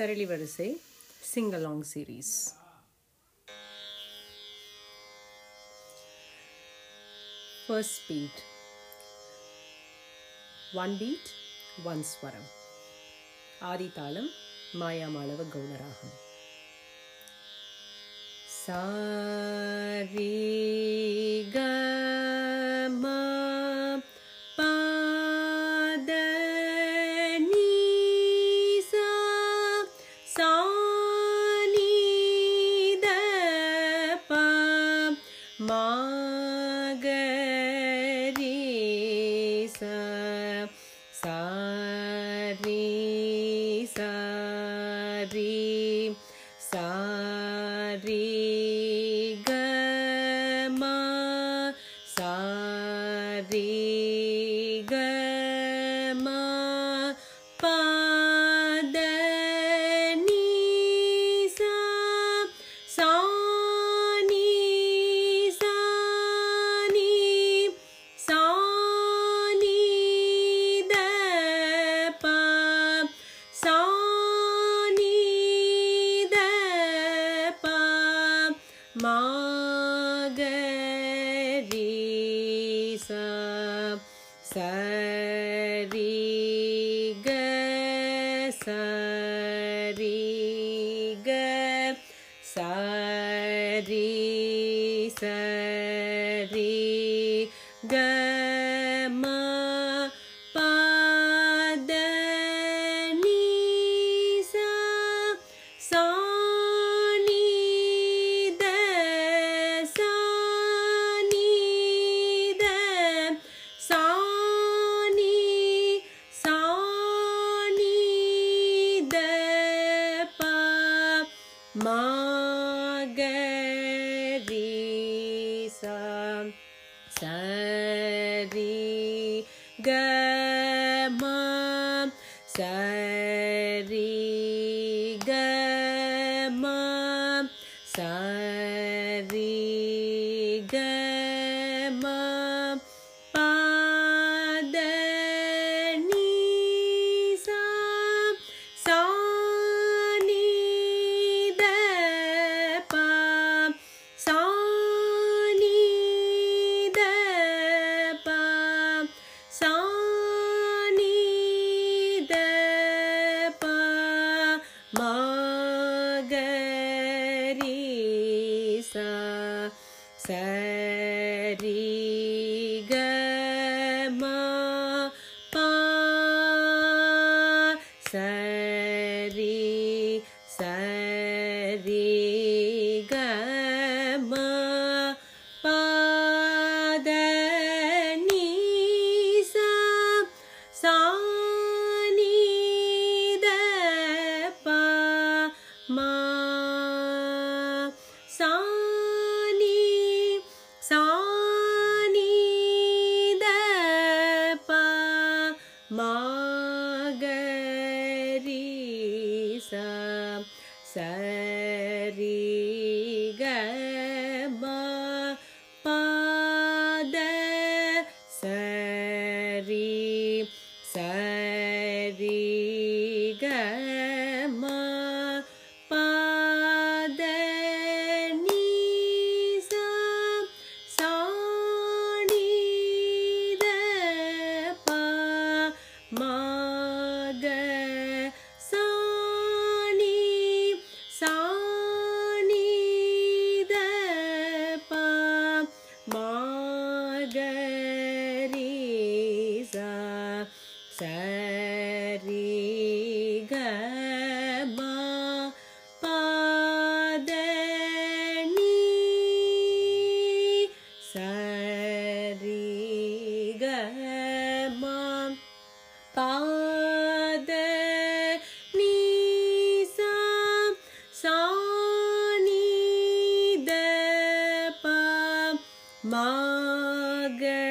சரளி வரிசை singalong series first beat one beat one ஸ்வரம் ஆதிதாளம் மாயாமாளவ கௌனராகம். சாரி கமா Magar.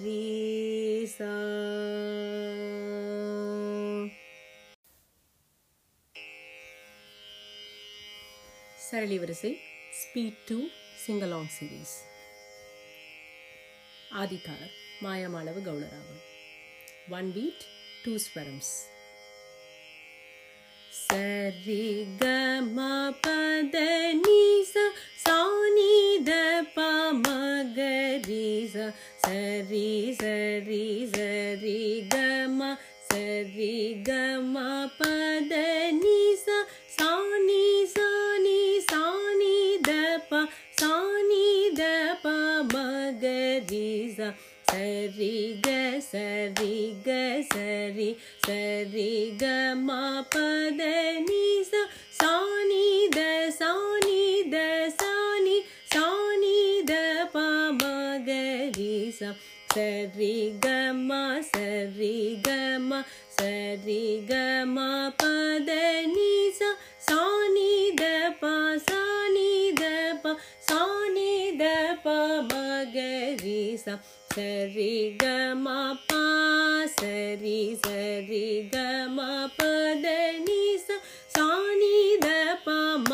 மாகரீசா சரளி வரிசை ஸ்பீட் டூ சிங்கலாங் சீரீஸ் ஆதிக்காரர் மாயமாளவு கவுளராவன் ஒன் பீட் டூ ஸ்வரம்ஸ் सरि गनिस सी द पगदि सरि सरि सरि गरि गनि सी सी सी द पी द पगदि சரி க சரி க சரி சரி க மா பத நீ சாணி த சாணி த சாணி சாணி த பாமகரி சா சரி க மா சரி க மா சரி க மா பத நீ ச சரி க ம ப சரி சரி க ம ப த நீ ச சாணி த ப ம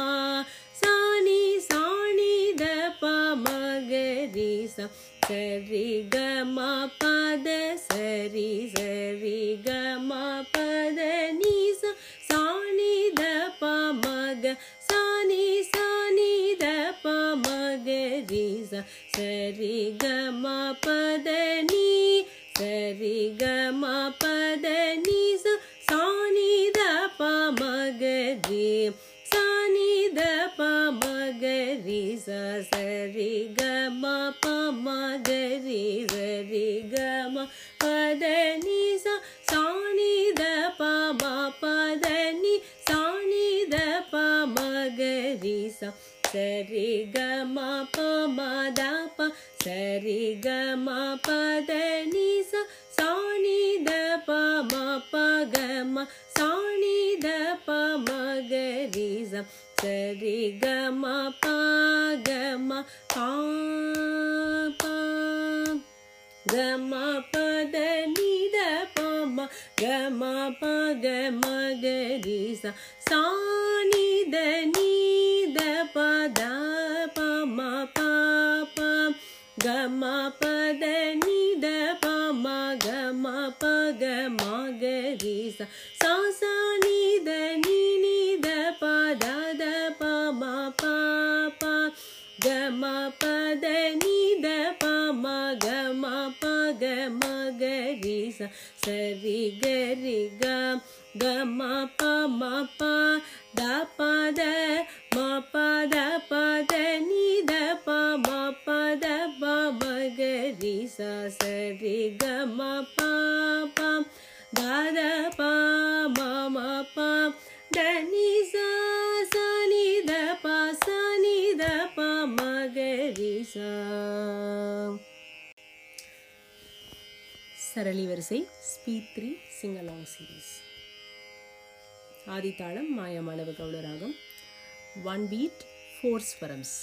சாணி சாணி த ப ம க ரி ச சரி க ம ப த சரி சரி க ம ப சரி கம பதனி சரி கம பதனி சானித பமகரி சானித பமகரி சரி கம பமகரி சரி கம பதனி சானித பம பதனி சானித பமகரி ச சரி க ம ப ம த ப சரி க ம ப த நீ ச சா நீ த ப ம ப க ம சா நீ த gama pa ga ma ga ri sa sa ni da pa da pa ma pa pa. Gama pa da ni da pa ma gama pa ga ma ga ri sa sa sa ni da ni ni pa da da pa ma pa pa. Gama pa da ni da pa ma gama pa ರಿ ಸರಿ ಗರಿ ಗ ಗ ಮ ಪ ಮ ಪ the ಪ ದ ಮ ಪ ದ ಪ ದ ನಿ ದ ಪ ಮ ಪ ದ ಪ ಮ ಗ ರಿ ಸ ಸರಿ ಗ ಮ ಪ ಪ ದ ದ ಪ ಮ ಮ ಪ ದ ನಿ ಸ ಸ ನಿ ದ ಪ ಸ ನಿ ದ ಪ ಮ ಗ ರಿ ಸ சரளி வரிசை ஸ்பீட் த்ரீ சிங்கலாங் சீரீஸ் ஆதித்தாளம் மாயமாளவ கவுளராகம் ஒன் பீட் ஃபோர் ஸ்வரம்ஸ்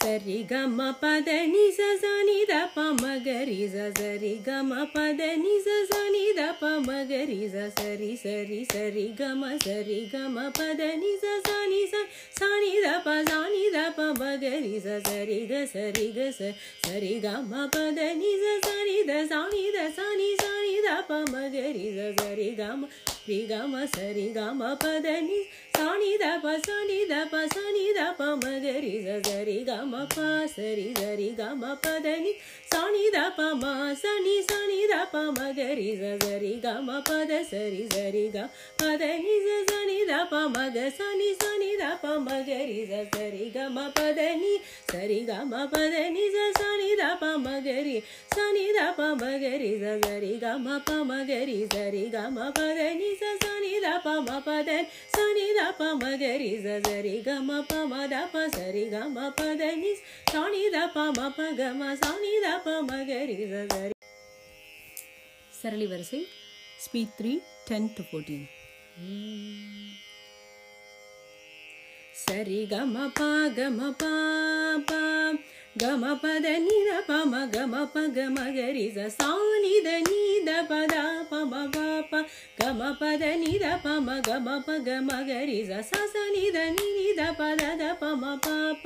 ಸರಿ ಗಮ ಪದ ನಿಜ ಜನಿ ದಪ ಮಗರಿ ಸರಿ ಗಮ ಪದ ನಿಜ ಜನಿ ದಪ ಮಗರಿ ಸರಿ ಸರಿ ಸರಿ ಗಮ ಸರಿ ಗಮ ಪದ ನಿಜ ಸಾನಿ ಸಾನಿ ದಪ ಸಾನಿ ದಪ ಮಗರಿ ಸರಿ ಗ ಸರಿ ಗ ಸರಿ ಗಮ ಪದ ನಿಜ ಸಾನಿ ದ ಸಾನಿ ದ ಸಾನಿ ಸಾನಿ ದಪ ಮಗರಿ ಸರಿ ಗಮ ರಿ ಗಮ ಸರಿ ಗಮ ಪದ ನಿಜ நி சனி த ப சனி த ப சனி த பமகரி சரி கம ப சரி சரி கம ಸಾಣಿ ದ ಪ ಮ ಸನಿ ಸಾಣಿ ದ ಪ ಮ ಗ ರಿ ಸ ಸರಿ ಗ ಮ ಪ ದ ಸರಿ ಸರಿ ಗ ಪ ದ ನಿ ಸ ಸನಿ ದ ಪ ಮ ಗ ಸನಿ ಸನಿ ದ ಪ ಮ ಗ ರಿ ಸ ಸರಿ ಗ ಮ ಪ ದ ನಿ ಸರಿ ಗ ಮ ಪ ದ ನಿ ಸ ಸನಿ ದ ಪ ಮ ಗ ರಿ ಸನಿ ದ ಪ ಮ ಗ ರಿ ಸ ಸರಿ ಗ ಮ ಪ ಮ ಗ ರಿ ಸರಿ ಗ ಮ ಪ ದ ನಿ ಸ ಸನಿ ದ ಪ ಮ ಪ ದ ಸನಿ ದ ಪ ಮ ಗ ರಿ ಸ ಸರಿ ಗ ಮ ಪ ಮ ದ ಪ ಸರಿ ಗ ಮ ಪ ದ ನಿ ಸಾಣಿ ದ ಪ ಮ ಪ ಗ ಮ ಸಾಣಿ ದ பத பம ப ப கம பத நித பம கம ப கம கரி ಗಮ ಪದ ನಿದ ಪಮ ಗಮ ಪ ಗಮ ಗರಿಸ ಸಾನಿದ ನೀದ ಪದ ಪಮ ಪಾಪ ಗಮ ಪದ ನಿದ ಪಮ ಗಮ ಪ ಗಮ ಗರಿಸ ಸಸ ನಿದ ನಿದ ಪದದ ಪಮ ಪಾಪ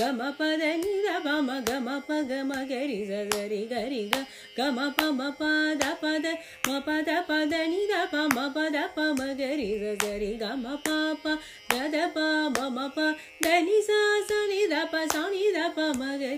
ಗಮ ಪದ ನಿದ ಪಮ ಗಮ ಪ ಗಮ ಗರಿಸ ಸರಿ ಗರಿ ಗ ಗಮ ಪಮ ಪದ ಪದ ಮ ಪದ ಪದ ನಿದ ಪಮ ಪದ ಪಮ ಗರಿಸ ಸರಿ ಗಮ ಪಾಪ ದದ ಪ ಮಮ ಪ ಧನಿ ಸ ಸ ನಿದ ಪ ಸ ನಿದ ಪ ಮ ಗರಿ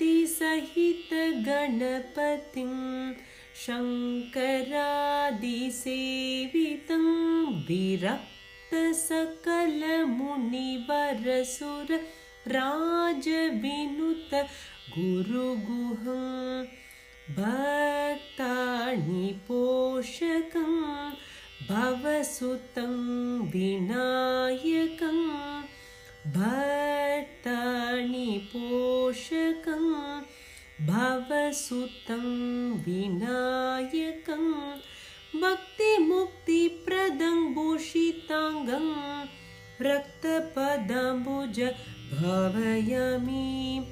भक्तिसहितगणपतिं शङ्करादिसेवितं विरक्तसकलमुनिवरसुर राजविनुत गुरुगुहं भक्ताणि पोषकं भवसुतं विनायकम् भक्तानि पोषकं भवसुतं विनायकं भक्तिमुक्तिप्रदं भूषिताङ्गं रक्तपदाम्बुज भावयामि।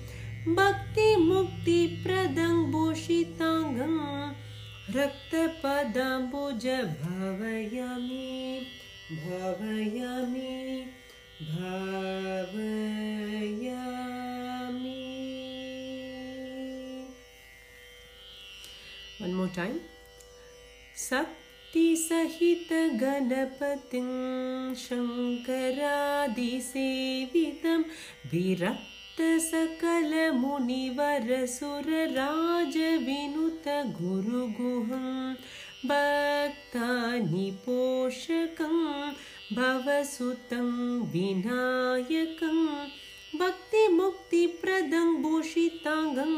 भक्तिमुक्तिप्रदं भूषिताङ्गं रक्तपदाम्बुज भावयामि time. शक्तिसहितगणपतिं शङ्करादिसेवितं विरक्तसकलमुनिवरसुरराजविनुतगुरुगुहं भक्तानि पोषकं भवसुतं विनायकं भक्तिमुक्तिप्रदं भूषिताङ्गं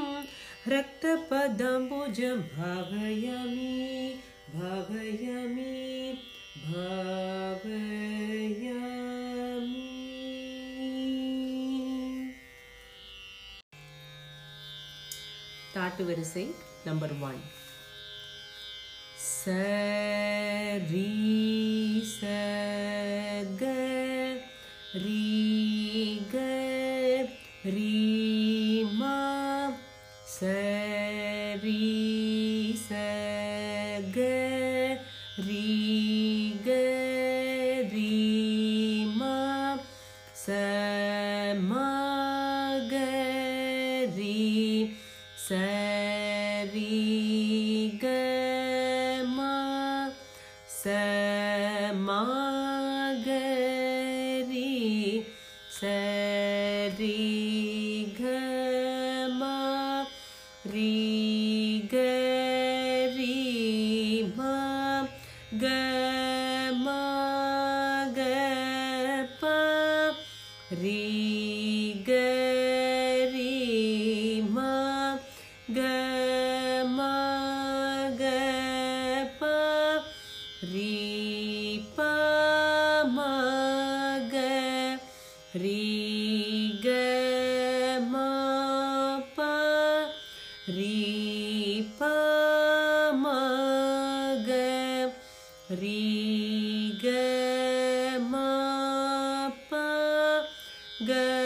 रक्तपदम्बुजं भावयामि भावयामि भावयामि। ताटु वरिसै नंबर वन स री स ग री ग री Baby. Good.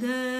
Ga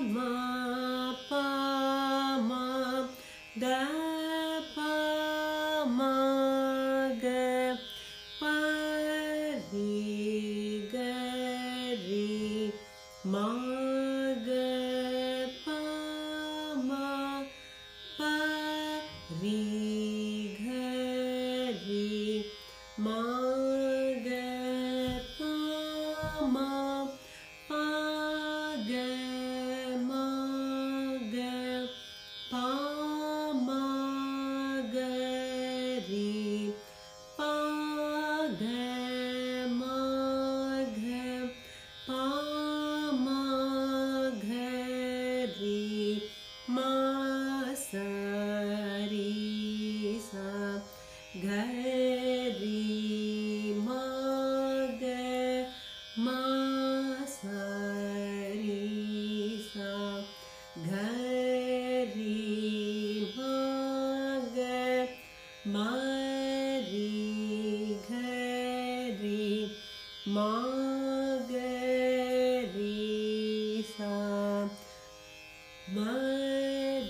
ma pa ma da ma ga ri sa ma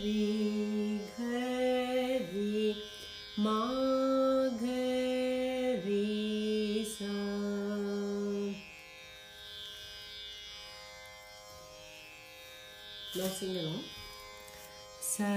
ri ga ri ma ga ri sa Now sing along. Sa